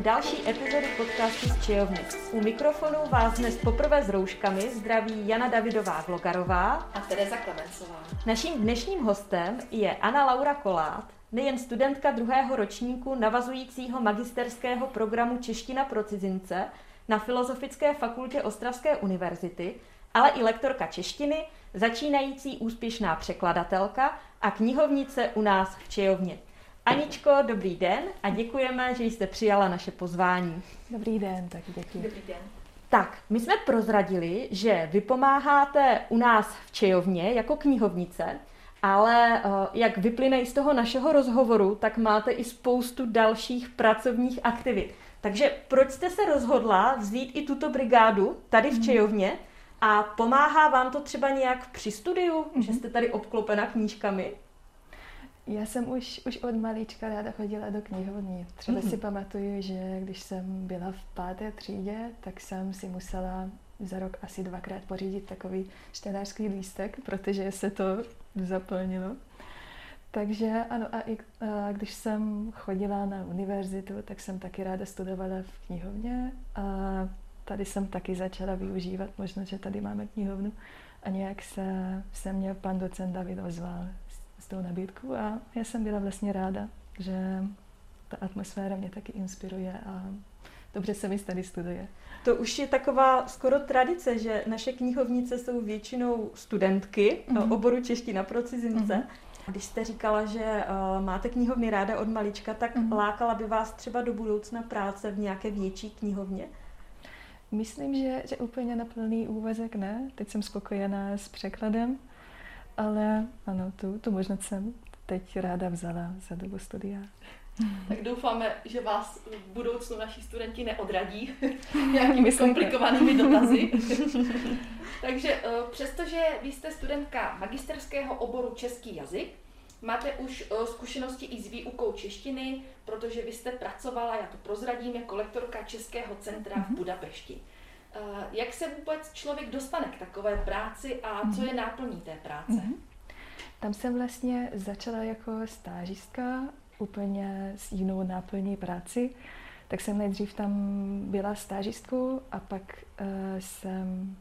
u další epizody podcastu z Čejovny. U mikrofonu vás dnes poprvé s rouškami zdraví Jana Davidová Vlogarová a Tereza Klemencová. Naším dnešním hostem je Anna Laura Kolát, nejen studentka druhého ročníku navazujícího magisterského programu Čeština pro cizince na Filozofické fakultě Ostravské univerzity, ale i lektorka češtiny, začínající úspěšná překladatelka a knihovnice u nás v Čejovně. Aničko, dobrý den a děkujeme, že jste přijala naše pozvání. Dobrý den, tak děkuji. Dobrý den. Tak, my jsme prozradili, že vy pomáháte u nás v Čejovně jako knihovnice, ale eh, jak vyplyne i z toho našeho rozhovoru, tak máte i spoustu dalších pracovních aktivit. Takže proč jste se rozhodla vzít i tuto brigádu tady v mhm. Čejovně a pomáhá vám to třeba nějak při studiu, mm-hmm. že jste tady obklopena knížkami? Já jsem už, už od malička ráda chodila do knihovny. Třeba mm-hmm. si pamatuju, že když jsem byla v páté třídě, tak jsem si musela za rok asi dvakrát pořídit takový čtenářský lístek, protože se to zaplnilo. Takže ano, a i a když jsem chodila na univerzitu, tak jsem taky ráda studovala v knihovně a tady jsem taky začala využívat možnost, že tady máme knihovnu a nějak se, se mě pan docent David ozval tou nabídkou a já jsem byla vlastně ráda, že ta atmosféra mě taky inspiruje a dobře se mi tady studuje. To už je taková skoro tradice, že naše knihovnice jsou většinou studentky mm-hmm. oboru čeština pro cizince. Mm-hmm. Když jste říkala, že uh, máte knihovny ráda od malička, tak mm-hmm. lákala by vás třeba do budoucna práce v nějaké větší knihovně? Myslím, že, že úplně na plný úvazek ne. Teď jsem spokojená s překladem, ale ano, tu, tu možnost jsem teď ráda vzala za dobu studia. Tak doufáme, že vás v budoucnu naši studenti neodradí nějakými komplikovanými dotazy. Takže eh, přestože vy jste studentka magisterského oboru český jazyk, máte už eh, zkušenosti i s výukou češtiny, protože vy jste pracovala, já to prozradím, jako lektorka Českého centra v mhm. Budapešti. Eh, jak se vůbec člověk dostane k takové práci a co mhm. je náplní té práce? Mm-hmm. Tam jsem vlastně začala jako stážistka úplně s jinou náplní práci. Tak jsem nejdřív tam byla stážistkou a pak uh, jsem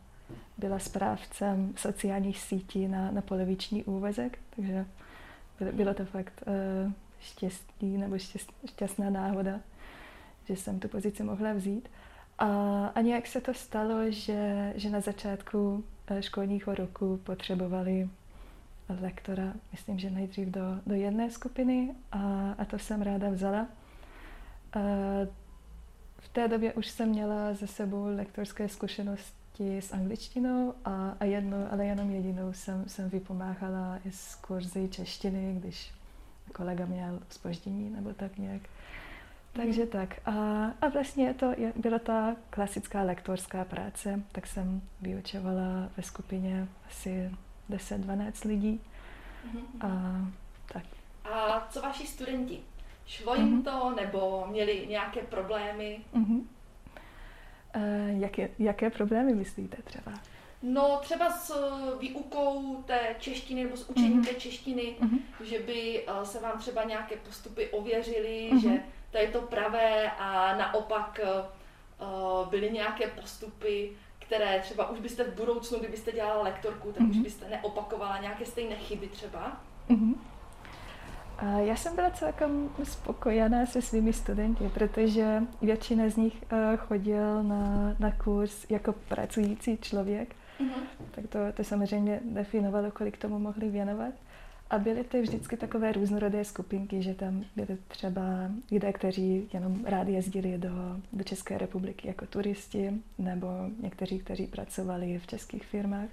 byla správcem sociálních sítí na, na poloviční úvazek, takže bylo to fakt uh, štěstí nebo štěst, šťastná náhoda, že jsem tu pozici mohla vzít. A, a nějak se to stalo, že, že na začátku eh, školního roku potřebovali lektora, myslím, že nejdřív do, do jedné skupiny a, a to jsem ráda vzala. A v té době už jsem měla za sebou lektorské zkušenosti s angličtinou a, a jednou, ale jenom jedinou jsem, jsem vypomáhala i z kurzy češtiny, když kolega měl spoždění nebo tak nějak. Takže tak. A, a vlastně to je, byla ta klasická lektorská práce, tak jsem vyučovala ve skupině asi 10-12 lidí. Mm-hmm. A tak. A co vaši studenti? Šlo jim mm-hmm. to, nebo měli nějaké problémy? Mm-hmm. Uh, jaké, jaké problémy myslíte třeba? No třeba s výukou té češtiny nebo s učením mm-hmm. té češtiny, mm-hmm. že by uh, se vám třeba nějaké postupy ověřily, mm-hmm. že to je to pravé a naopak uh, byly nějaké postupy, které třeba už byste v budoucnu, kdybyste dělala lektorku, tak mm-hmm. už mhm. byste neopakovala nějaké stejné chyby třeba? Mm-hmm. Já jsem byla celkem spokojená se svými studenty, protože většina z nich eh, chodil na, na kurz jako pracující člověk, mm-hmm. tak to, to samozřejmě definovalo, kolik tomu mohli věnovat. A byly to vždycky takové různorodé skupinky, že tam byly třeba lidé, kteří jenom rádi jezdili do, do České republiky jako turisti, nebo někteří, kteří pracovali v českých firmách.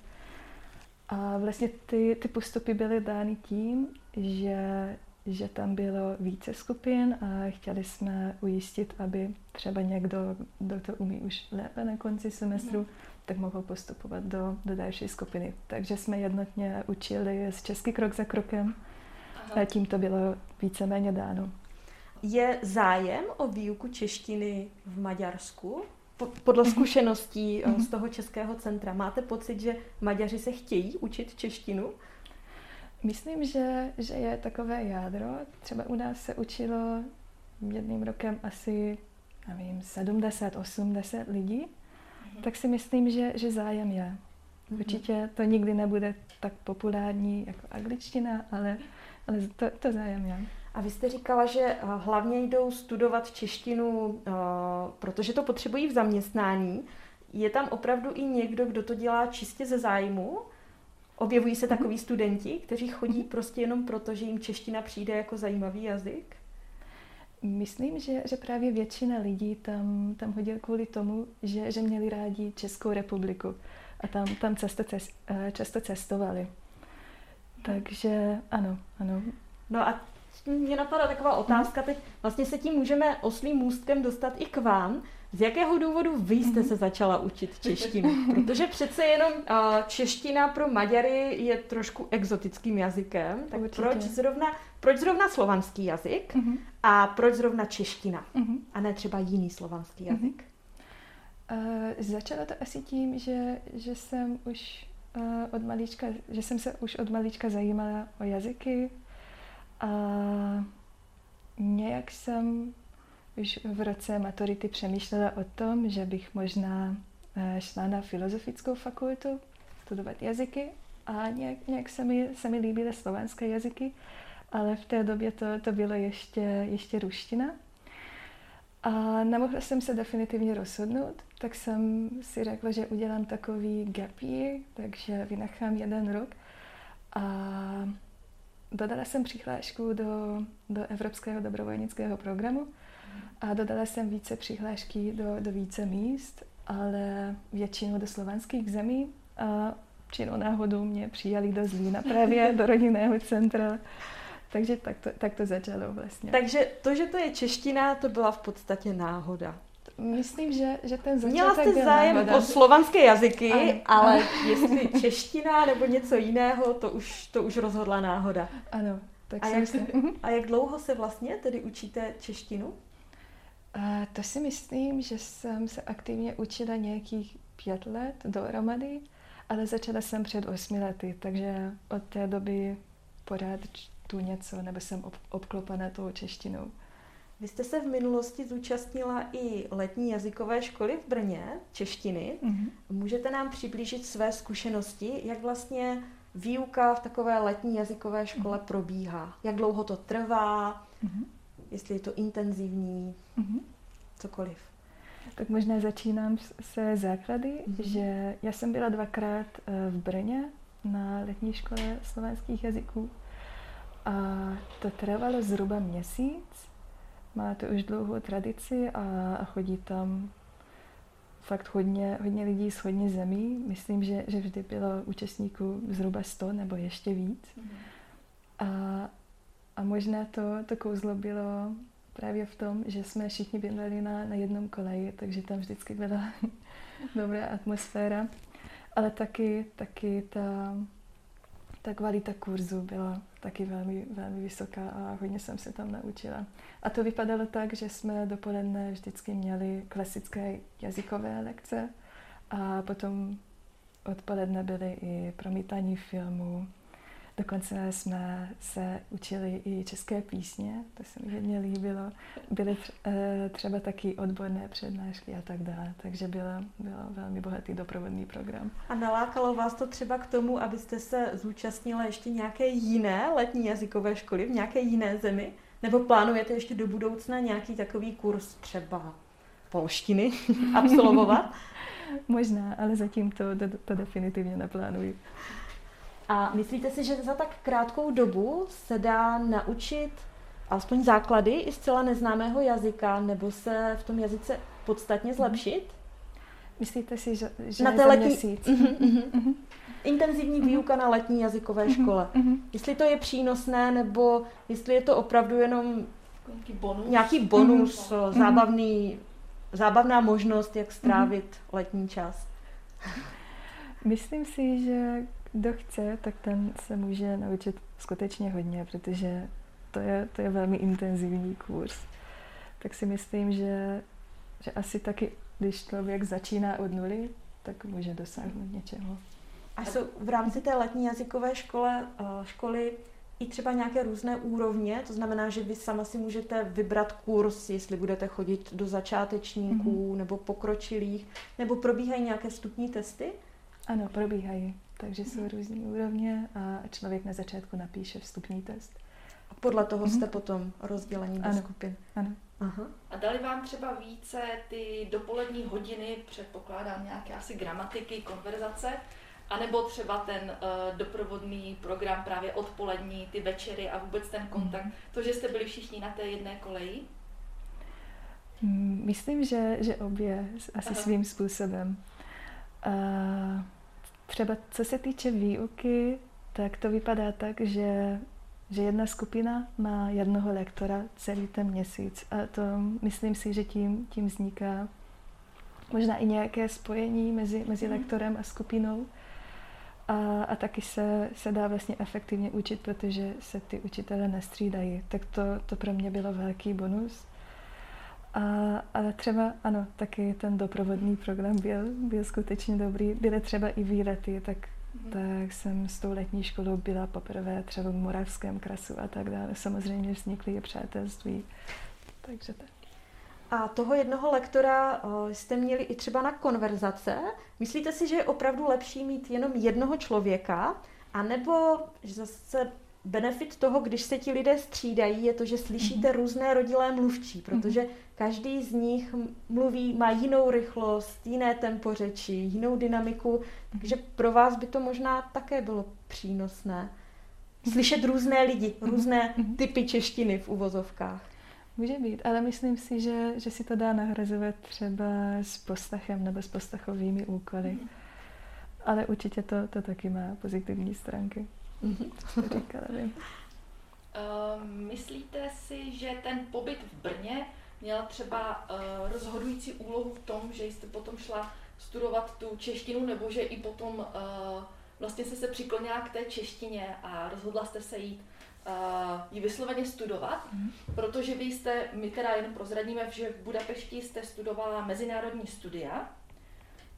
A vlastně ty, ty postupy byly dány tím, že, že tam bylo více skupin a chtěli jsme ujistit, aby třeba někdo, kdo to umí už lépe na konci semestru, mm tak mohou postupovat do, do další skupiny. Takže jsme jednotně učili z český krok za krokem Aha. a tím to bylo víceméně dáno. Je zájem o výuku češtiny v Maďarsku? Podle mhm. zkušeností mm-hmm. z toho českého centra, máte pocit, že Maďaři se chtějí učit češtinu? Myslím, že, že je takové jádro. Třeba u nás se učilo jedným rokem asi nevím, 70-80 lidí, mm-hmm. tak si myslím, že, že zájem je. Mm-hmm. Určitě to nikdy nebude tak populární jako angličtina, ale, ale to, to zájem je. A vy jste říkala, že eh, hlavně jdou studovat češtinu, eh, protože to potřebují v zaměstnání. Je tam opravdu i někdo, kdo to dělá čistě ze zájmu? Objevují se mhm. takový studenti, kteří chodí mhm. prostě jenom proto, že jim čeština přijde jako zajímavý jazyk? Myslím, že, že právě většina lidí tam, tam hodil kvůli tomu, že, že měli rádi Českou republiku a tam, tam často, cest, eh, často cestovali. Takže ano, ano. No a mě napadá taková otázka teď. Vlastně se tím můžeme oslým můstkem dostat i k vám. Z jakého důvodu vy jste se začala učit češtinu? Protože přece jenom čeština pro Maďary je trošku exotickým jazykem. Tak Určitě. proč zrovna, proč zrovna slovanský jazyk uh-huh. a proč zrovna čeština uh-huh. a ne třeba jiný slovanský jazyk? Uh-huh. Uh, začala to asi tím, že, že jsem už uh, od malička, že jsem se už od malička zajímala o jazyky, a nějak jsem už v roce maturity přemýšlela o tom, že bych možná eh, šla na filozofickou fakultu studovat jazyky a nějak, nějak se, mi, se mi líbily slovenské jazyky, ale v té době to, to bylo ještě, ještě ruština. A nemohla jsem se definitivně rozhodnout, tak jsem si řekla, že udělám takový gap year, takže vynechám jeden rok a dodala jsem přihlášku do, do Evropského dobrovolnického programu a dodala jsem více přihlášky do, do více míst, ale většinou do slovanských zemí a činou náhodou mě přijali do Zlína právě do rodinného centra. Takže tak to, tak to začalo vlastně. Takže to, že to je čeština, to byla v podstatě náhoda. Myslím, že, že ten začátek Měla jste zájem náhoda. o slovanské jazyky, ano, ale ano. jestli čeština nebo něco jiného, to už, to už rozhodla náhoda. Ano, tak a jak, a jak dlouho se vlastně tedy učíte češtinu? A to si myslím, že jsem se aktivně učila nějakých pět let dohromady, ale začala jsem před osmi lety, takže od té doby pořád tu něco, nebo jsem obklopená tou češtinou. Vy jste se v minulosti zúčastnila i letní jazykové školy v Brně, češtiny. Mm-hmm. Můžete nám přiblížit své zkušenosti, jak vlastně výuka v takové letní jazykové škole mm-hmm. probíhá? Jak dlouho to trvá? Mm-hmm. Jestli je to intenzivní? Mm-hmm. Cokoliv. Tak možná začínám se základy, mm-hmm. že já jsem byla dvakrát eh, v Brně na letní škole slovenských jazyků a to trvalo zhruba měsíc má to už dlouhou tradici a, chodí tam fakt hodně, hodně lidí z hodně zemí. Myslím, že, že vždy bylo účastníků zhruba 100 nebo ještě víc. Mm. A, a možná to, to kouzlo bylo právě v tom, že jsme všichni bydleli na, na jednom koleji, takže tam vždycky byla dobrá atmosféra. Ale taky, taky ta, ta kvalita kurzu byla taky velmi, velmi vysoká a hodně jsem se tam naučila. A to vypadalo tak, že jsme dopoledne vždycky měli klasické jazykové lekce a potom odpoledne byly i promítání filmů, Dokonce jsme se učili i české písně, to se mi hodně líbilo. Byly eh, třeba taky odborné přednášky a tak dále, takže byl, byl velmi bohatý doprovodný program. A nalákalo vás to třeba k tomu, abyste se zúčastnila ještě nějaké jiné letní jazykové školy v nějaké jiné zemi? Nebo plánujete ještě do budoucna nějaký takový kurz třeba polštiny absolvovat? Možná, ale zatím to, to, to definitivně neplánuji. A myslíte si, že za tak krátkou dobu se dá naučit alespoň základy i zcela neznámého jazyka, nebo se v tom jazyce podstatně mhm. zlepšit? Myslíte si, že, že na té za letní... měsíc? Uh-huh, uh-huh. Intenzivní uh-huh. výuka na letní jazykové škole. Jestli to je přínosné, nebo jestli je to opravdu jenom nějaký bonus, nějaký bonus zábavný, zábavná možnost, jak strávit letní čas. Myslím si, že kdo chce, tak ten se může naučit skutečně hodně, protože to je, to je velmi intenzivní kurz. Tak si myslím, že, že asi taky, když člověk začíná od nuly, tak může dosáhnout něčeho. A jsou v rámci té letní jazykové škole, eh, školy i třeba nějaké různé úrovně, to znamená, že vy sama si můžete vybrat kurz, jestli budete chodit do začátečníků mm-hmm. nebo pokročilých, nebo probíhají nějaké vstupní testy? Ano, probíhají. Takže jsou mm-hmm. různé úrovně a člověk na začátku napíše vstupní test. A podle toho mm-hmm. jste potom rozdělení do ano. skupin. Ano. Aha. A dali vám třeba více ty dopolední hodiny, předpokládám nějaké asi gramatiky, konverzace, anebo třeba ten uh, doprovodný program právě odpolední, ty večery a vůbec ten kontakt, mm. to, že jste byli všichni na té jedné koleji? Mm, myslím, že, že obě asi Aha. svým způsobem. Uh, třeba co se týče výuky, tak to vypadá tak, že že jedna skupina má jednoho lektora celý ten měsíc. A to myslím si, že tím, tím vzniká možná i nějaké spojení mezi, mezi mhm. lektorem a skupinou. A, a taky se, se dá vlastně efektivně učit, protože se ty učitele nestřídají. Tak to, to pro mě bylo velký bonus. A, ale třeba, ano, taky ten doprovodný program byl, byl skutečně dobrý. Byly třeba i výlety, tak tak jsem s tou letní školou byla poprvé třeba v Moravském krasu a tak dále. Samozřejmě vznikly i přátelství. Takže tak. A toho jednoho lektora jste měli i třeba na konverzace. Myslíte si, že je opravdu lepší mít jenom jednoho člověka, anebo že zase benefit toho, když se ti lidé střídají, je to, že slyšíte mm-hmm. různé rodilé mluvčí, protože mm-hmm. každý z nich mluví, má jinou rychlost, jiné tempo řeči, jinou dynamiku, takže pro vás by to možná také bylo přínosné. Slyšet různé lidi, mm-hmm. různé mm-hmm. typy češtiny v uvozovkách. Může být, ale myslím si, že, že si to dá nahrazovat třeba s postachem nebo s postachovými úkoly. Ale určitě to, to taky má pozitivní stránky. Mm-hmm. to říkala. Uh, myslíte si, že ten pobyt v Brně měl třeba uh, rozhodující úlohu v tom, že jste potom šla studovat tu češtinu, nebo že i potom uh, vlastně jste se přiklonila k té češtině a rozhodla jste se jít uh, ji vysloveně studovat, mm. protože vy jste, my teda jen prozradíme, že v Budapešti jste studovala mezinárodní studia,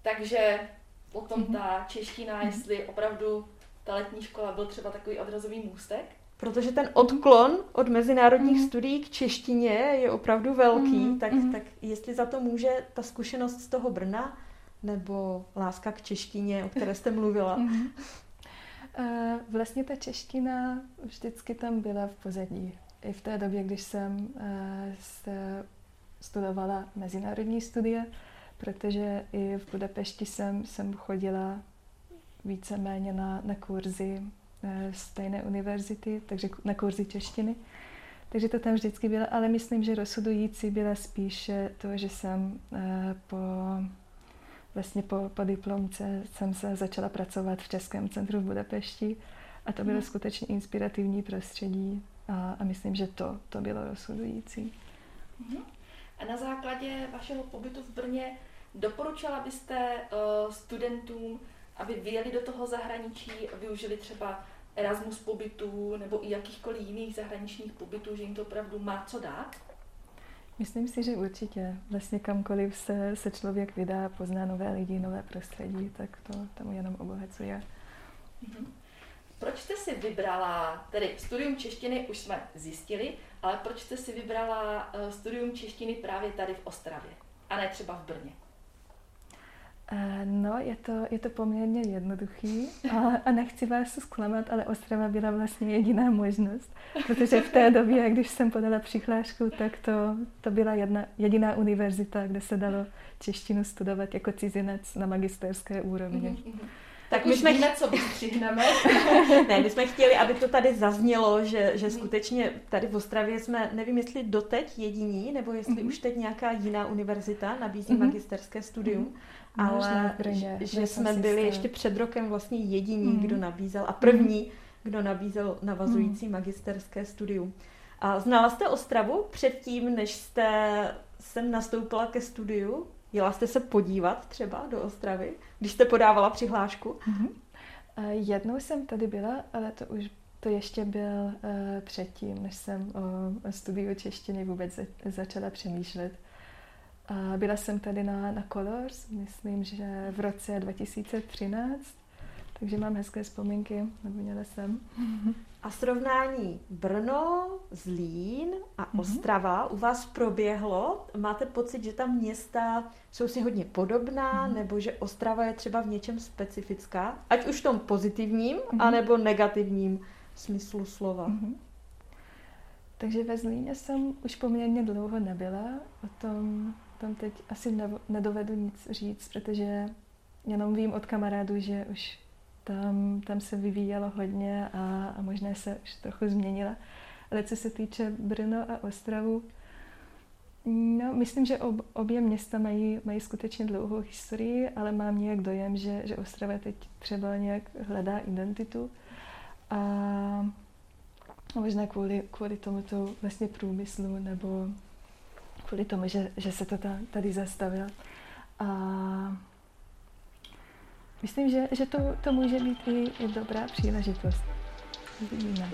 takže potom mm. ta čeština, mm. jestli opravdu ta letní škola byl třeba takový odrazový můstek? Protože ten odklon od mezinárodních mm. studií k češtině je opravdu velký, mm. tak, mm. tak jestli za to může ta zkušenost z toho Brna, nebo láska k češtině, o které jste mluvila? Mm. Uh, vlastně ta čeština vždycky tam byla v pozadí. I v té době, když jsem uh, studovala mezinárodní studie, protože i v Budapešti jsem, jsem chodila víceméně na, na kurzy eh, stejné univerzity, takže na kurzy češtiny. Takže to tam vždycky bylo, ale myslím, že rozhodující byla spíše to, že jsem eh, po, vlastně po, po diplomce jsem se začala pracovat v Českém centru v Budapešti a to bylo mm. skutečně inspirativní prostředí a, a myslím, že to, to bylo rozhodující. Mm. A na základě vašeho pobytu v Brně doporučila byste uh, studentům aby vyjeli do toho zahraničí, využili třeba Erasmus pobytů nebo i jakýchkoliv jiných zahraničních pobytů, že jim to opravdu má co dát? Myslím si, že určitě. Vlastně kamkoliv se, se člověk vydá, pozná nové lidi, nové prostředí, tak to tam jenom obohacuje. Mm-hmm. Proč jste si vybrala, tedy studium češtiny už jsme zjistili, ale proč jste si vybrala uh, studium češtiny právě tady v Ostravě a ne třeba v Brně? Eh, no, je to, je to poměrně jednoduchý a, a nechci vás zklamat, ale Ostrava byla vlastně jediná možnost, protože v té době, když jsem podala přihlášku, tak to, to byla jedna, jediná univerzita, kde se dalo češtinu studovat jako cizinec na magisterské úrovni. Mm-hmm. Tak my jsme víme, co vystřihneme. ne, my jsme chtěli, aby to tady zaznělo, že, že skutečně tady v Ostravě jsme, nevím, jestli doteď jediní, nebo jestli mm-hmm. už teď nějaká jiná univerzita nabízí mm-hmm. magisterské studium. Mm-hmm ale Brně, že jsme byli ještě před rokem vlastně jediní, mm. kdo nabízel a první, mm. kdo nabízel navazující mm. magisterské studium. A znala jste Ostravu předtím, než jste sem nastoupila ke studiu? Jela jste se podívat třeba do Ostravy, když jste podávala přihlášku? Mm-hmm. Jednou jsem tady byla, ale to už to ještě byl uh, předtím, než jsem o, o studiu češtiny vůbec za, začala přemýšlet. A byla jsem tady na, na Colors, myslím, že v roce 2013, Takže mám hezké vzpomínky, nebo měla jsem. A srovnání Brno, Zlín a mm-hmm. Ostrava u vás proběhlo? Máte pocit, že ta města jsou si hodně podobná, mm-hmm. nebo že Ostrava je třeba v něčem specifická? Ať už v tom pozitivním, mm-hmm. anebo negativním smyslu slova. Mm-hmm. Takže ve Zlíně jsem už poměrně dlouho nebyla. O tom, tom teď asi nedovedu nic říct, protože jenom vím od kamarádů, že už tam, tam se vyvíjelo hodně a, a možná se už trochu změnila. Ale co se týče Brno a Ostravu, no, myslím, že ob, obě města mají, mají skutečně dlouhou historii, ale mám nějak dojem, že, že Ostrava teď třeba nějak hledá identitu. A možná kvůli, kvůli tomuto vlastně průmyslu nebo kvůli tomu, že, že se to tady zastavilo. A Myslím, že, že to, to může být i, dobrá příležitost. Uvidíme.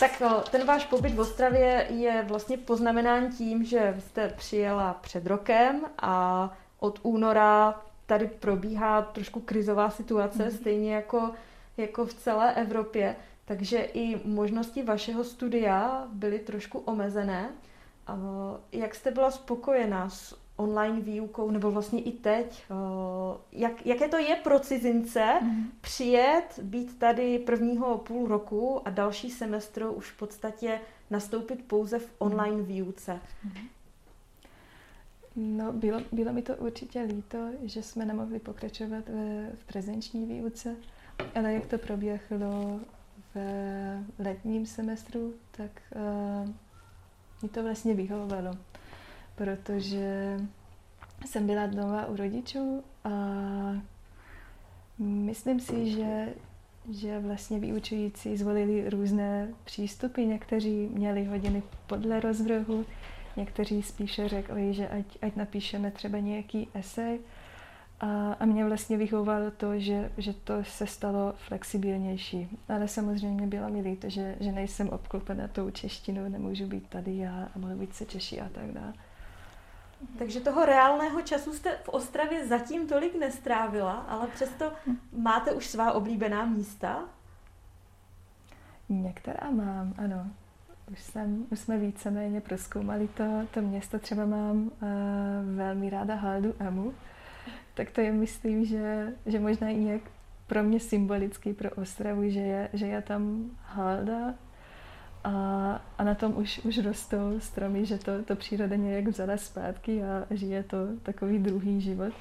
Tak no, ten váš pobyt v Ostravě je vlastně poznamenán tím, že jste přijela před rokem a od února tady probíhá trošku krizová situace, mm-hmm. stejně jako, jako v celé Evropě. Takže i možnosti vašeho studia byly trošku omezené. Jak jste byla spokojená s online výukou, nebo vlastně i teď? Jak, jaké to je pro cizince mm-hmm. přijet, být tady prvního půl roku a další semestr už v podstatě nastoupit pouze v mhm. online výuce? Mm-hmm. No, bylo, bylo mi to určitě líto, že jsme nemohli pokračovat ve, v prezenční výuce, ale jak to proběhlo v letním semestru, tak uh, mi to vlastně vyhovovalo, protože jsem byla doma u rodičů a myslím si, že, že vlastně vyučující zvolili různé přístupy. Někteří měli hodiny podle rozvrhu, někteří spíše řekli, že ať, ať napíšeme třeba nějaký esej, a, a mě vlastně vychovalo to, že, že to se stalo flexibilnější. Ale samozřejmě bylo mi líto, že, že nejsem obklopena tou češtinou, nemůžu být tady já a mluvit se češi a tak dále. Takže toho reálného času jste v Ostravě zatím tolik nestrávila, ale přesto máte už svá oblíbená místa? Některá mám, ano. Už, jsem, už jsme víceméně proskoumali to, to město. Třeba mám uh, velmi ráda Haldu Emu, tak to je myslím, že, že možná i nějak pro mě symbolický pro Ostravu, že je, že je tam halda a, a na tom už, už rostou stromy, že to, to příroda nějak vzala zpátky a žije to takový druhý život.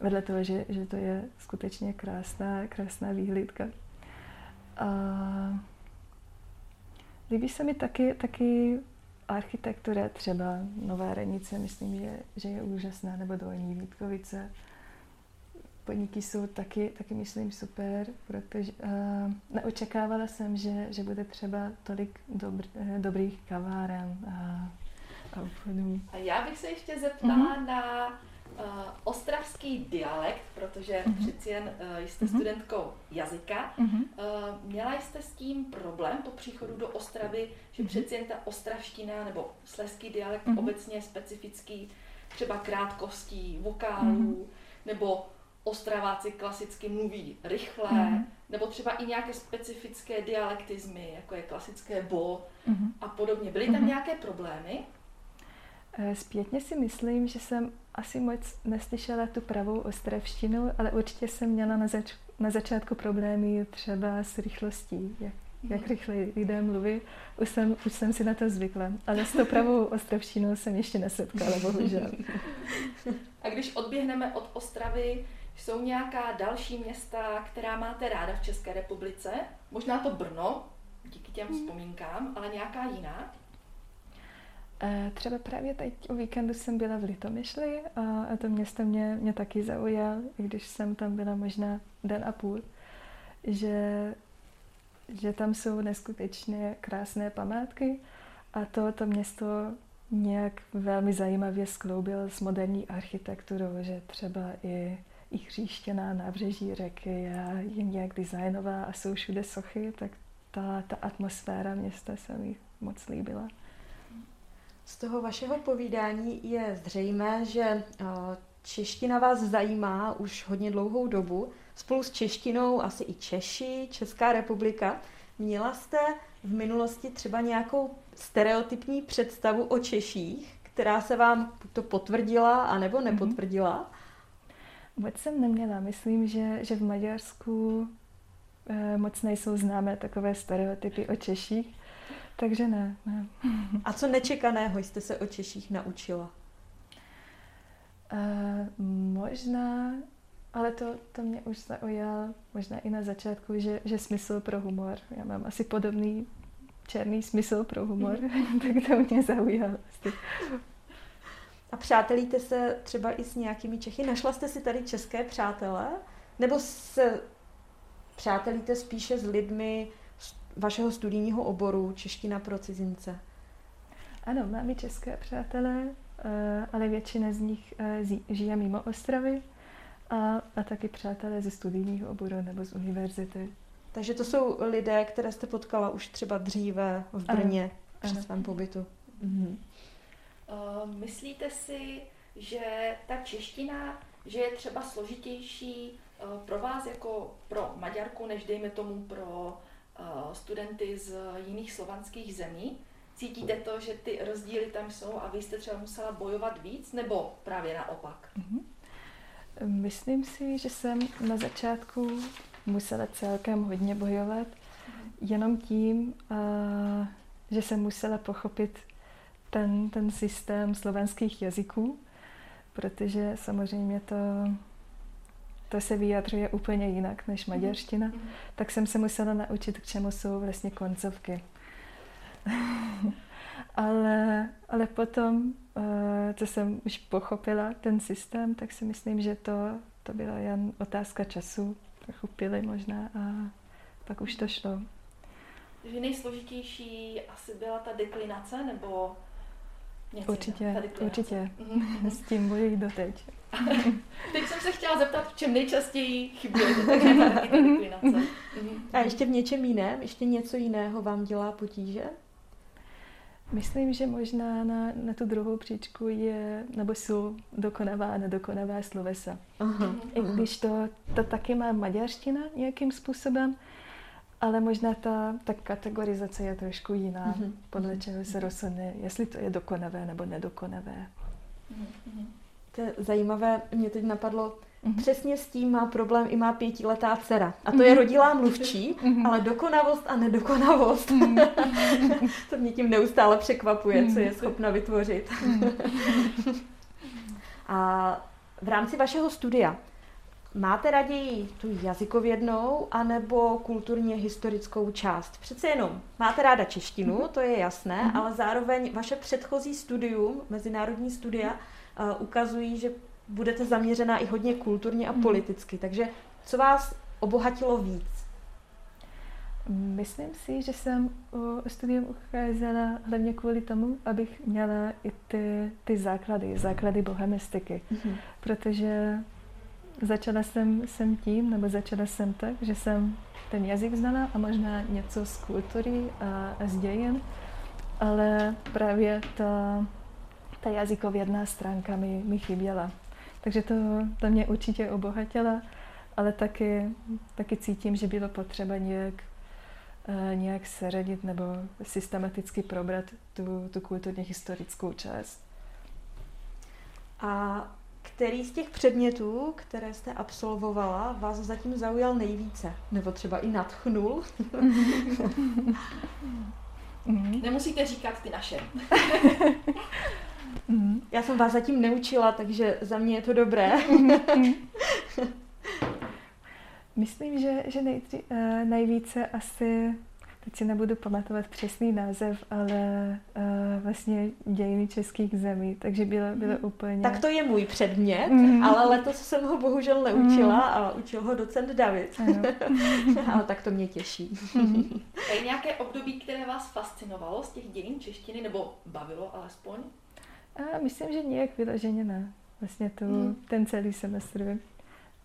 Vedle toho, že, že to je skutečně krásná, krásná výhlídka. A líbí se mi taky, taky architektura, třeba Nová Renice, myslím, že, že je úžasná, nebo Dolní Vítkovice podniky jsou taky, taky myslím super, protože uh, neočekávala jsem, že, že bude třeba tolik dobr, uh, dobrých kaváren a, a obchodů. A já bych se ještě zeptala mm-hmm. na uh, ostravský dialekt, protože mm-hmm. přeci jen uh, jste mm-hmm. studentkou jazyka. Mm-hmm. Uh, měla jste s tím problém po příchodu do Ostravy, že mm-hmm. přeci jen ta ostravština nebo sleský dialekt mm-hmm. obecně specifický třeba krátkostí, vokálů, mm-hmm. nebo Ostraváci klasicky mluví rychle, mm-hmm. nebo třeba i nějaké specifické dialektizmy, jako je klasické bo mm-hmm. a podobně. Byly tam mm-hmm. nějaké problémy? Eh, zpětně si myslím, že jsem asi moc neslyšela tu pravou ostravštinu, ale určitě jsem měla na, zač- na začátku problémy třeba s rychlostí, jak, jak mhm. rychle lidé mluví. Už jsem, už jsem si na to zvykla, ale s tou pravou ostravštinou jsem ještě nesetkala, bohužel. A když odběhneme od Ostravy, jsou nějaká další města, která máte ráda v České republice? Možná to Brno, díky těm hmm. vzpomínkám, ale nějaká jiná? Eh, třeba právě teď o víkendu jsem byla v Litomyšli a to město mě, mě taky zaujal, i když jsem tam byla možná den a půl, že, že tam jsou neskutečně krásné památky a to, to město nějak velmi zajímavě skloubil s moderní architekturou, že třeba i i hříštěná nábřeží řeky je nějak designová a jsou všude sochy, tak ta, ta atmosféra města se mi moc líbila. Z toho vašeho povídání je zřejmé, že eh, čeština vás zajímá už hodně dlouhou dobu. Spolu s češtinou asi i Češi, Česká republika. Měla jste v minulosti třeba nějakou stereotypní představu o Češích, která se vám to potvrdila anebo mhm. nepotvrdila? Vůbec jsem neměla. Myslím, že, že v Maďarsku eh, moc nejsou známé takové stereotypy o Češích. Takže ne, ne. A co nečekaného jste se o Češích naučila? Uh, možná, ale to, to mě už zaujal možná i na začátku, že, že smysl pro humor. Já mám asi podobný černý smysl pro humor, tak to mě zaujalo. A přátelíte se třeba i s nějakými Čechy? Našla jste si tady české přátele? Nebo se přátelíte spíše s lidmi vašeho studijního oboru Čeština pro cizince? Ano, máme české přátelé, eh, ale většina z nich eh, žije mimo Ostravy a, a taky přátelé ze studijního oboru nebo z univerzity. Takže to jsou lidé, které jste potkala už třeba dříve v Brně ano, při ano. svém pobytu. Mhm. Uh, myslíte si, že ta čeština, že je třeba složitější uh, pro vás jako pro Maďarku, než dejme tomu pro uh, studenty z jiných slovanských zemí? Cítíte to, že ty rozdíly tam jsou a vy jste třeba musela bojovat víc, nebo právě naopak? Mm-hmm. Myslím si, že jsem na začátku musela celkem hodně bojovat, jenom tím, že jsem musela pochopit ten, ten systém slovenských jazyků, protože samozřejmě to, to se vyjadřuje úplně jinak než mhm. maďarština, mm-hmm. tak jsem se musela naučit, k čemu jsou vlastně koncovky. ale, ale potom, eh, co jsem už pochopila ten systém, tak si myslím, že to, to byla jen otázka času. Trochu pili možná a pak už to šlo. Takže nejsložitější asi byla ta deklinace, nebo něco Určitě, určitě. Mm-hmm. S tím bojuji doteď. Teď jsem se chtěla zeptat, v čem nejčastěji chyběje, takže ta deklinace. Mm-hmm. A ještě v něčem jiném? Ještě něco jiného vám dělá potíže? Myslím, že možná na, na tu druhou příčku je, nebo jsou dokonavá a nedokonavá slovesa. Aha, I když to, to taky má maďarština nějakým způsobem, ale možná ta, ta kategorizace je trošku jiná, uh-huh. podle čeho se rozhodne, jestli to je dokonavé nebo nedokonavé. Uh-huh. To je zajímavé, mě teď napadlo, Mm-hmm. Přesně s tím má problém i má pětiletá dcera. A to je rodilá mluvčí, mm-hmm. ale dokonavost a nedokonavost. Mm-hmm. to mě tím neustále překvapuje, mm-hmm. co je schopna vytvořit. Mm-hmm. a v rámci vašeho studia máte raději tu jazykovědnou anebo kulturně historickou část? Přece jenom máte ráda češtinu, to je jasné, mm-hmm. ale zároveň vaše předchozí studium, mezinárodní studia, uh, ukazují, že budete zaměřená i hodně kulturně a mhm. politicky. Takže co vás obohatilo víc? Myslím si, že jsem o studium ucházela hlavně kvůli tomu, abych měla i ty, ty základy, základy bohemistiky. Mm-hmm. Protože začala jsem, jsem tím, nebo začala jsem tak, že jsem ten jazyk znala a možná něco z kultury a, a z dějin, ale právě ta, ta jazykovědná stránka mi, mi chyběla. Takže to, to mě určitě obohatila, ale taky, taky cítím, že bylo potřeba nějak, uh, nějak seřadit nebo systematicky probrat tu, tu kulturně historickou část. A který z těch předmětů, které jste absolvovala, vás zatím zaujal nejvíce? Nebo třeba i nadchnul? Nemusíte říkat ty naše. Já jsem vás zatím neučila, takže za mě je to dobré. Myslím, že, že nejdří, uh, nejvíce asi, teď si nebudu pamatovat přesný název, ale uh, vlastně dějiny českých zemí, takže bylo, bylo mm. úplně... Tak to je můj předmět, mm. ale letos jsem ho bohužel neučila mm. a učil ho docent David. ale tak to mě těší. Mm. Je nějaké období, které vás fascinovalo z těch dějin češtiny, nebo bavilo alespoň? A myslím, že nějak vyloženě ne. Vlastně to, hmm. ten celý semestr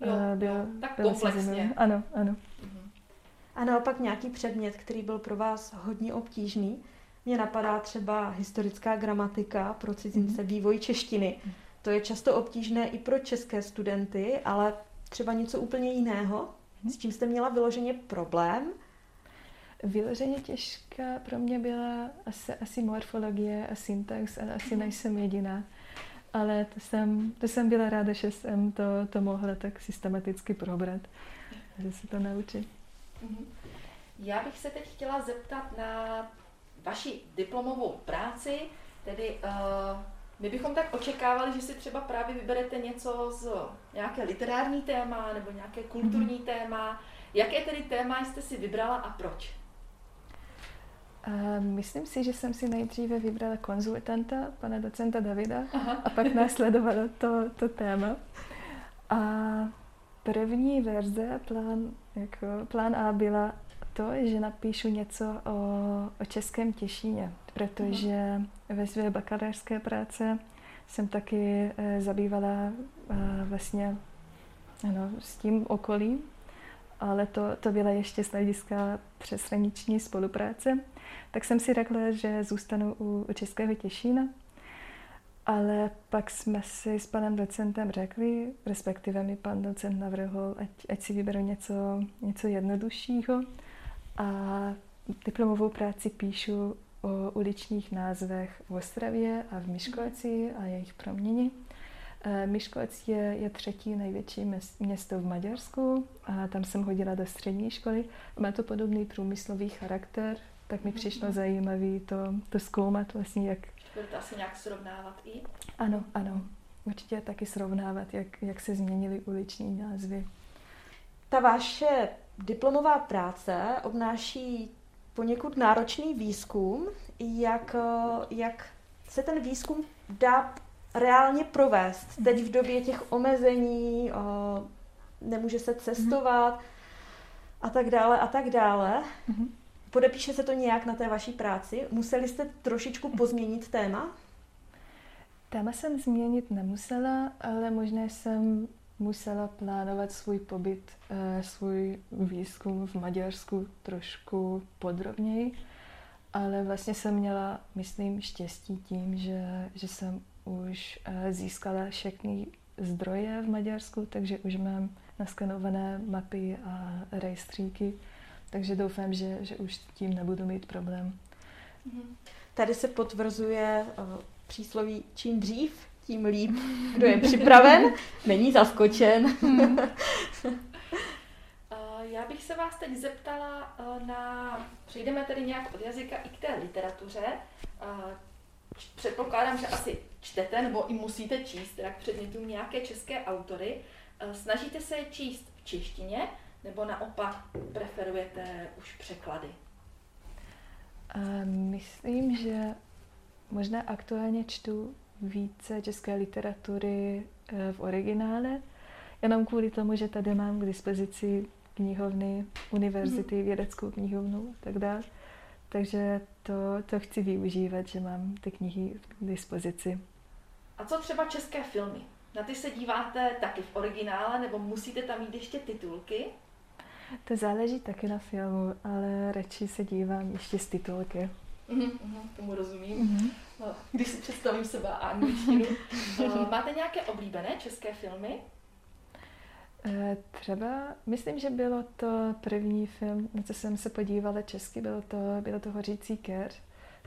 jo, byl, jo, tak byl komplexně. Ano, ano. A naopak nějaký předmět, který byl pro vás hodně obtížný Mně napadá třeba historická gramatika pro cizince, mm. vývoj češtiny. To je často obtížné i pro české studenty, ale třeba něco úplně jiného, s čím jste měla vyloženě problém? Vyloženě těžká pro mě byla asi, asi morfologie a syntax a asi nejsem jediná. Ale to jsem, to jsem byla ráda, že jsem to, to mohla tak systematicky probrat, že se to naučit. Mhm. Já bych se teď chtěla zeptat na vaši diplomovou práci, tedy uh, my bychom tak očekávali, že si třeba právě vyberete něco z nějaké literární téma nebo nějaké kulturní mm-hmm. téma. Jaké tedy téma jste si vybrala a proč? Uh, myslím si, že jsem si nejdříve vybrala konzultanta, pana docenta Davida, Aha. a pak následovalo to, to téma. A první verze, plán, jako, plán A byla to, že napíšu něco o, o českém Těšíně, protože mhm. ve své bakalářské práce jsem taky e, zabývala e, vlastně ano, s tím okolím, ale to, to byla ještě z hlediska přeshraniční spolupráce. Tak jsem si řekla, že zůstanu u, u Českého Těšína, ale pak jsme si s panem docentem řekli, respektive mi pan docent navrhl, ať, ať si vyberu něco, něco jednoduššího. A diplomovou práci píšu o uličních názvech v Ostravě a v Myškolci a jejich proměně. Eh, Myškolc je, je třetí největší město v Maďarsku a tam jsem hodila do střední školy. Má to podobný průmyslový charakter, tak mi přišlo mhm. zajímavé to, to zkoumat vlastně, jak... Budete asi nějak srovnávat i? Ano, ano. Určitě taky srovnávat, jak, jak se změnily uliční názvy. Ta vaše diplomová práce obnáší poněkud náročný výzkum, jak, jak se ten výzkum dá reálně provést. Teď v době těch omezení, nemůže se cestovat a tak dále a tak dále. Podepíše se to nějak na té vaší práci? Museli jste trošičku pozměnit téma? Téma jsem změnit nemusela, ale možná jsem musela plánovat svůj pobyt, eh, svůj výzkum v Maďarsku trošku podrobněji, ale vlastně jsem měla, myslím, štěstí tím, že, že jsem už eh, získala všechny zdroje v Maďarsku, takže už mám naskenované mapy a rejstříky, takže doufám, že, že už tím nebudu mít problém. Mhm. Tady se potvrzuje uh, přísloví čím dřív, tím líp. Kdo je připraven, není zaskočen. Já bych se vás teď zeptala na, přejdeme tedy nějak od jazyka i k té literatuře. Předpokládám, že asi čtete nebo i musíte číst jak předmětům nějaké české autory. Snažíte se je číst v češtině nebo naopak preferujete už překlady? Myslím, že možná aktuálně čtu více české literatury eh, v originále, jenom kvůli tomu, že tady mám k dispozici knihovny, univerzity, mm. vědeckou knihovnu a tak dále. Takže to, to chci využívat, že mám ty knihy k dispozici. A co třeba české filmy? Na ty se díváte taky v originále, nebo musíte tam mít ještě titulky? To záleží taky na filmu, ale radši se dívám ještě z titulky. Mm-hmm, tomu rozumím. Mm-hmm. Když si představím sebe a angličtinu. Eh, máte nějaké oblíbené české filmy? Eh, třeba, myslím, že bylo to první film, na co jsem se podívala česky, bylo to, bylo to Hořící ker,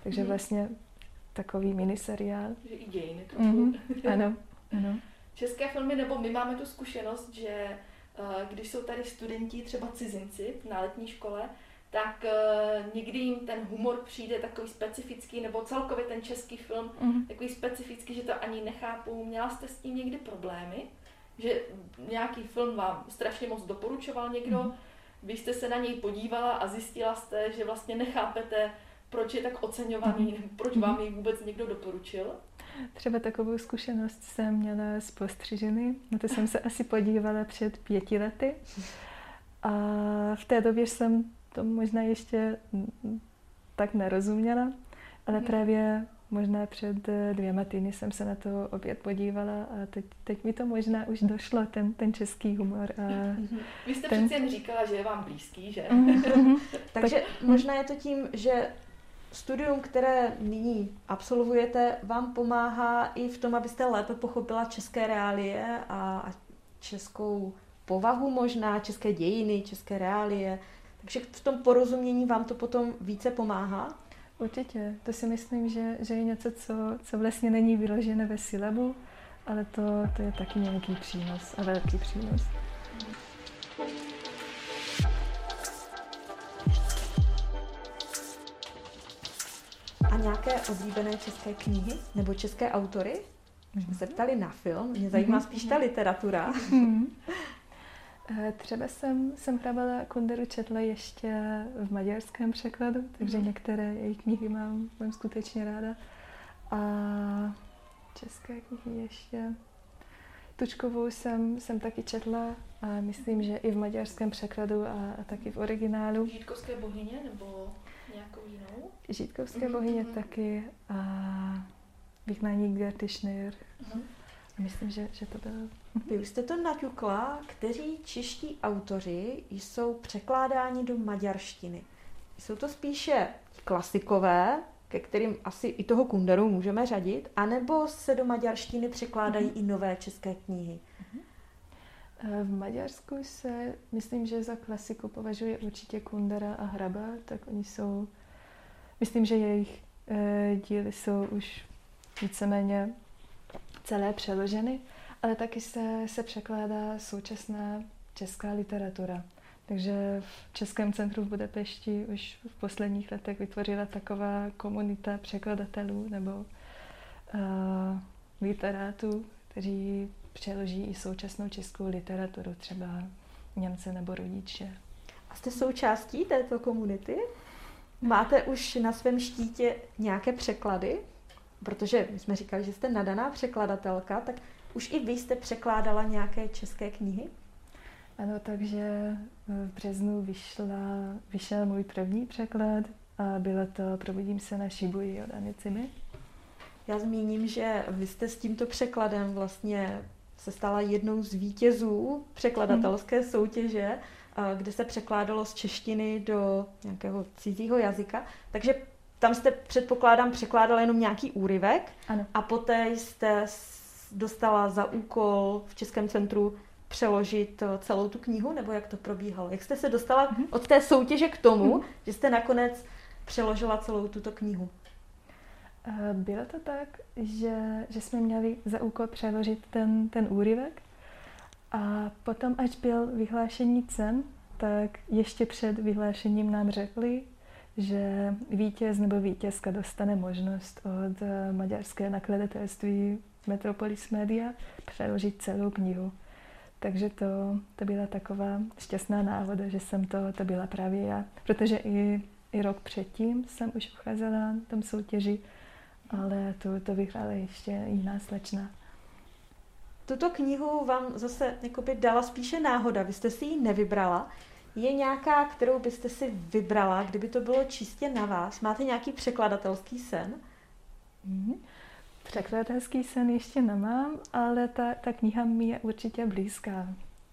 takže mm. vlastně takový miniseriál. Že i dějiny trochu. Mm, ano, ano. České filmy, nebo my máme tu zkušenost, že když jsou tady studenti, třeba cizinci na letní škole, tak uh, někdy jim ten humor přijde takový specifický, nebo celkově ten český film mm. takový specifický, že to ani nechápu. Měla jste s tím někdy problémy? Že nějaký film vám strašně moc doporučoval někdo, mm. vy jste se na něj podívala a zjistila jste, že vlastně nechápete, proč je tak oceňovaný, mm. proč vám jej vůbec někdo doporučil? Třeba takovou zkušenost jsem měla z postřiženy. Na to jsem se asi podívala před pěti lety. A v té době jsem to možná ještě tak nerozuměla, ale hmm. právě možná před dvěma týdny jsem se na to opět podívala a teď, teď mi to možná už došlo, ten, ten český humor. A mhm. Vy jste ten... přeci jen říkala, že je vám blízký, že? Mhm, mhm. Takže tak... možná je to tím, že studium, které nyní absolvujete, vám pomáhá i v tom, abyste lépe pochopila české reálie a českou povahu možná, české dějiny, české reálie. Takže v tom porozumění vám to potom více pomáhá? Určitě. To si myslím, že, že je něco, co, co vlastně není vyložené ve syllabu, ale to, to je taky nějaký přínos a velký přínos. A nějaké oblíbené české knihy nebo české autory? Už jsme se ptali na film, mě zajímá mhm. spíš ta literatura. Mhm. Eh, třeba jsem, jsem Hrabala Kunderu četla ještě v maďarském překladu, takže mm. některé její knihy mám, mám skutečně ráda. A české knihy ještě. Tučkovou jsem, jsem taky četla a myslím, že i v maďarském překladu a, a taky v originálu. Žítkovské bohyně nebo nějakou jinou? Žítkovské mm-hmm. bohyně mhm. taky a Vyhnání Gerty Schneier. Mm-hmm. Myslím, že, že to bylo. Vy už jste to naťukla, kteří čeští autoři jsou překládáni do maďarštiny. Jsou to spíše klasikové, ke kterým asi i toho Kunderu můžeme řadit, anebo se do maďarštiny překládají mm-hmm. i nové české knihy? V Maďarsku se, myslím, že za klasiku považuje určitě Kundera a Hraba, tak oni jsou, myslím, že jejich e, díly jsou už víceméně celé přeloženy, ale taky se, se překládá současná česká literatura. Takže v Českém centru v Budapešti už v posledních letech vytvořila taková komunita překladatelů nebo uh, literátů, kteří přeloží i současnou českou literaturu, třeba Němce nebo rodiče. A jste součástí této komunity? Máte už na svém štítě nějaké překlady? protože my jsme říkali, že jste nadaná překladatelka, tak už i vy jste překládala nějaké české knihy? Ano, takže v březnu vyšla, vyšel můj první překlad a bylo to Probudím se na Šibuji od Anicimy. Já zmíním, že vy jste s tímto překladem vlastně se stala jednou z vítězů překladatelské hmm. soutěže, kde se překládalo z češtiny do nějakého cizího jazyka. Takže tam jste, předpokládám, překládala jenom nějaký úryvek ano. a poté jste dostala za úkol v Českém centru přeložit eh, celou tu knihu, nebo jak to probíhalo? Jak jste se dostala mm-hmm. od té soutěže k tomu, mm-hmm. že jste nakonec přeložila celou tuto knihu? Eh, bylo to tak, že, že jsme měli za úkol přeložit ten, ten úryvek a potom, až byl vyhlášení cen, tak ještě před vyhlášením nám řekli, že vítěz nebo vítězka dostane možnost od eh, maďarské nakladatelství Metropolis Media přeložit celou knihu. Takže to, to byla taková šťastná náhoda, že jsem to, to byla právě já. Protože i, i rok předtím jsem už ucházela na tom soutěži, ale to, to vyhrála ještě jiná slečna. Tuto knihu vám zase dala spíše náhoda, vy jste si ji nevybrala. Je nějaká, kterou byste si vybrala, kdyby to bylo čistě na vás? Máte nějaký překladatelský sen? Mm-hmm. Překladatelský sen ještě nemám, ale ta, ta kniha mi je určitě blízká.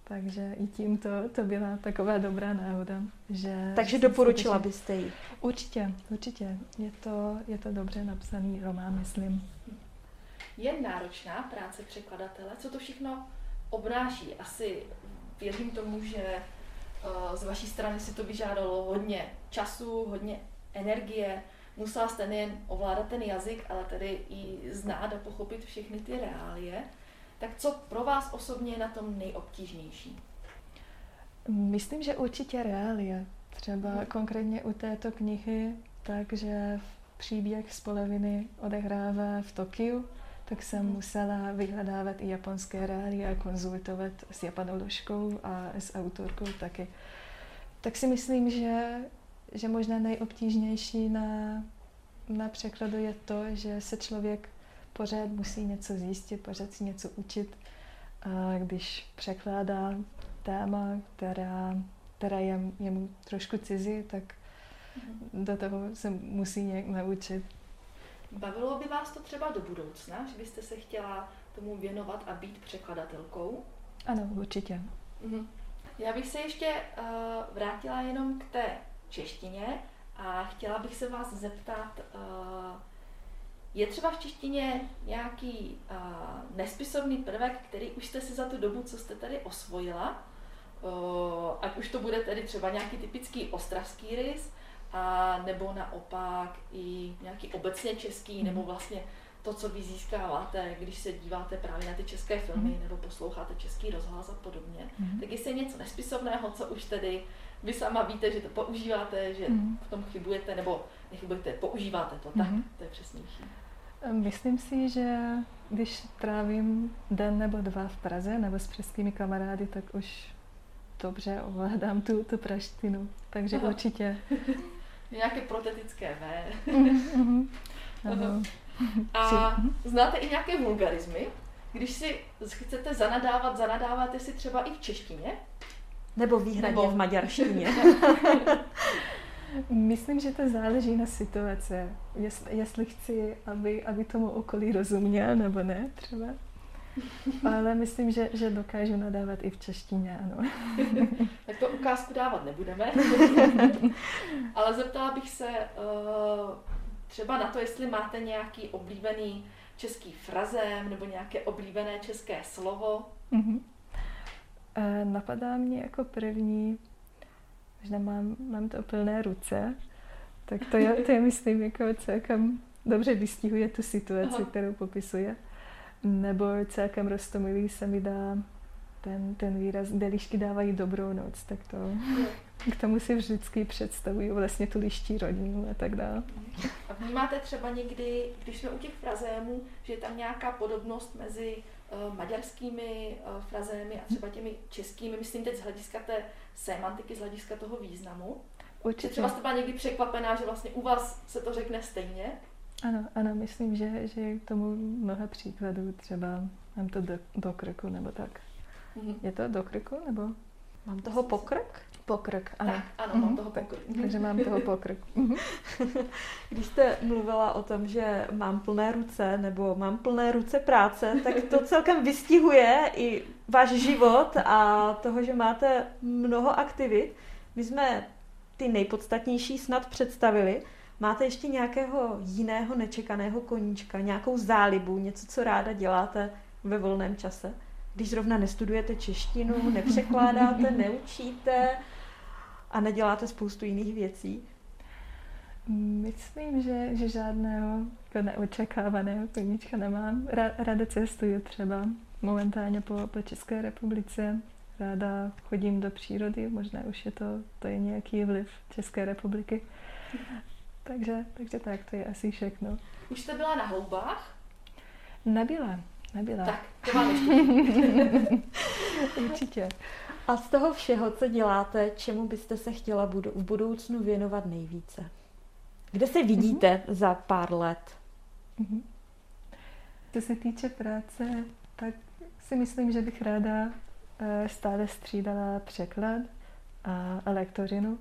Takže i tím to, to byla taková dobrá náhoda. Že Takže doporučila skutečně... byste ji? Určitě, určitě. Je to, je to dobře napsaný román, myslím. Je náročná práce překladatele? Co to všechno obnáší? Asi věřím tomu, že Eh, z vaší strany si to vyžádalo hodně času, hodně energie. Musela jste nejen ovládat ten jazyk, ale tedy i znát a pochopit všechny ty reálie. Tak co pro vás osobně je na tom nejobtížnější? Myslím, že určitě reálie. Třeba hmm. konkrétně u této knihy, takže příběh z poloviny odehrává v Tokiu, tak jsem hmm. musela vyhledávat i japonské reálie a konzultovat s japanoložkou a s autorkou taky. Tak si myslím, že, že možná nejobtížnější na, na překladu je to, že se člověk pořád musí něco zjistit, pořád si něco učit. A když překládá téma, která, která je, je mu trošku cizí, tak mm-hmm. do toho se musí nějak naučit. Bavilo by vás to třeba do budoucna, že byste se chtěla tomu věnovat a být překladatelkou? Ano, určitě. Mhm. Já bych se ještě uh, vrátila jenom k té češtině A chtěla bych se vás zeptat, je třeba v češtině nějaký nespisovný prvek, který už jste si za tu dobu, co jste tady osvojila, ať už to bude tedy třeba nějaký typický ostravský rys, a nebo naopak i nějaký obecně český, nebo vlastně to, co vy získáváte, když se díváte právě na ty české filmy mm. nebo posloucháte český rozhlas a podobně, mm. tak jestli je něco nespisovného, co už tedy vy sama víte, že to používáte, že mm. v tom chybujete, nebo nechybujete, používáte to, tak mm. to je přesnější. Myslím si, že když trávím den nebo dva v Praze nebo s českými kamarády, tak už dobře ovládám tu, tu praštinu. Takže Aha. určitě. Nějaké protetické V. Mm-hmm. Ano. A znáte i nějaké vulgarizmy? Když si chcete zanadávat, zanadáváte si třeba i v češtině? Nebo výhradně Nebo... v maďarštině? Myslím, že to záleží na situace. Jestli, jestli chci, aby, aby tomu okolí rozuměl, nebo ne třeba. Ale myslím, že, že dokážu nadávat i v češtině, ano. tak to ukázku dávat nebudeme. Ale zeptala bych se, uh, třeba na to, jestli máte nějaký oblíbený český frazem nebo nějaké oblíbené české slovo. Mm-hmm. Napadá mě jako první, možná mám, mám to plné ruce, tak to je, to je myslím jako celkem dobře vystihuje tu situaci, Aha. kterou popisuje. Nebo celkem roztomilý se mi dá ten, ten výraz, kde lišky dávají dobrou noc, tak to, k tomu si vždycky představuju vlastně tu liští rodinu a tak dále. A vnímáte třeba někdy, když jsme u těch frazémů, že je tam nějaká podobnost mezi maďarskými uh, frazémy a třeba těmi českými, myslím teď z hlediska té semantiky, z hlediska toho významu? Určitě. Třeba jste byla někdy překvapená, že vlastně u vás se to řekne stejně? Ano, ano, myslím, že, že je k tomu mnoha příkladů, třeba mám to do, do krku nebo tak. Mm-hmm. Je to do krku nebo? Mám toho pokrk? Pokrk, ano. Tak, ano, mm-hmm. mám toho pokrk. Tak, takže mám toho pokrk. Mhm. Když jste mluvila o tom, že mám plné ruce nebo mám plné ruce práce, tak to celkem vystihuje i váš život a toho, že máte mnoho aktivit. My jsme ty nejpodstatnější snad představili. Máte ještě nějakého jiného nečekaného koníčka, nějakou zálibu, něco, co ráda děláte ve volném čase? Když zrovna nestudujete češtinu, nepřekládáte, neučíte a neděláte spoustu jiných věcí? Myslím, že, že žádného jako neočekávaného koníčka nemám. Ráda cestuju třeba momentálně po, po České republice. Ráda chodím do přírody, možná už je to, to je nějaký vliv České republiky. Takže, takže tak, to je asi všechno. Už jste byla na houbách? Nebyla, nebyla. Tak, to vám ještě. Určitě. A z toho všeho, co děláte, čemu byste se chtěla v budoucnu věnovat nejvíce? Kde se vidíte mm-hmm. za pár let? Mm-hmm. Co se týče práce, tak si myslím, že bych ráda eh, stále střídala překlad a lektorinu,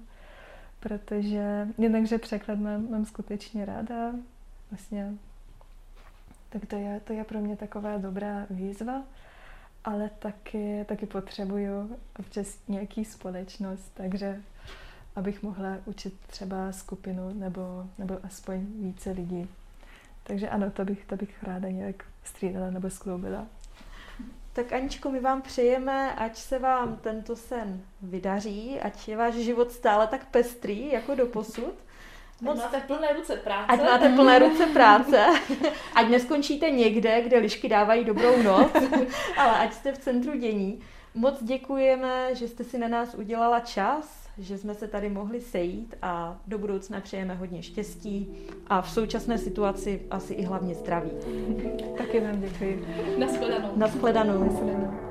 protože jednakže překlad mám, mám skutečně ráda, vlastně tak to je, to je pro mě taková dobrá výzva ale taky, taky potřebuju občas nějaký společnost, takže abych mohla učit třeba skupinu nebo, nebo aspoň více lidí. Takže ano, to bych, to bych ráda nějak střídala nebo skloubila. Tak Aničko, my vám přejeme, ať se vám tento sen vydaří, ať je váš život stále tak pestrý jako do posud Moc... Máte plné ruce práce. Ať máte plné ruce práce. ať neskončíte někde, kde lišky dávají dobrou noc, ale ať jste v centru dění. Moc děkujeme, že jste si na nás udělala čas, že jsme se tady mohli sejít a do budoucna přejeme hodně štěstí a v současné situaci asi i hlavně zdraví. Taky vám děkuji. Naschledanou. Naschledanou. Naschledanou.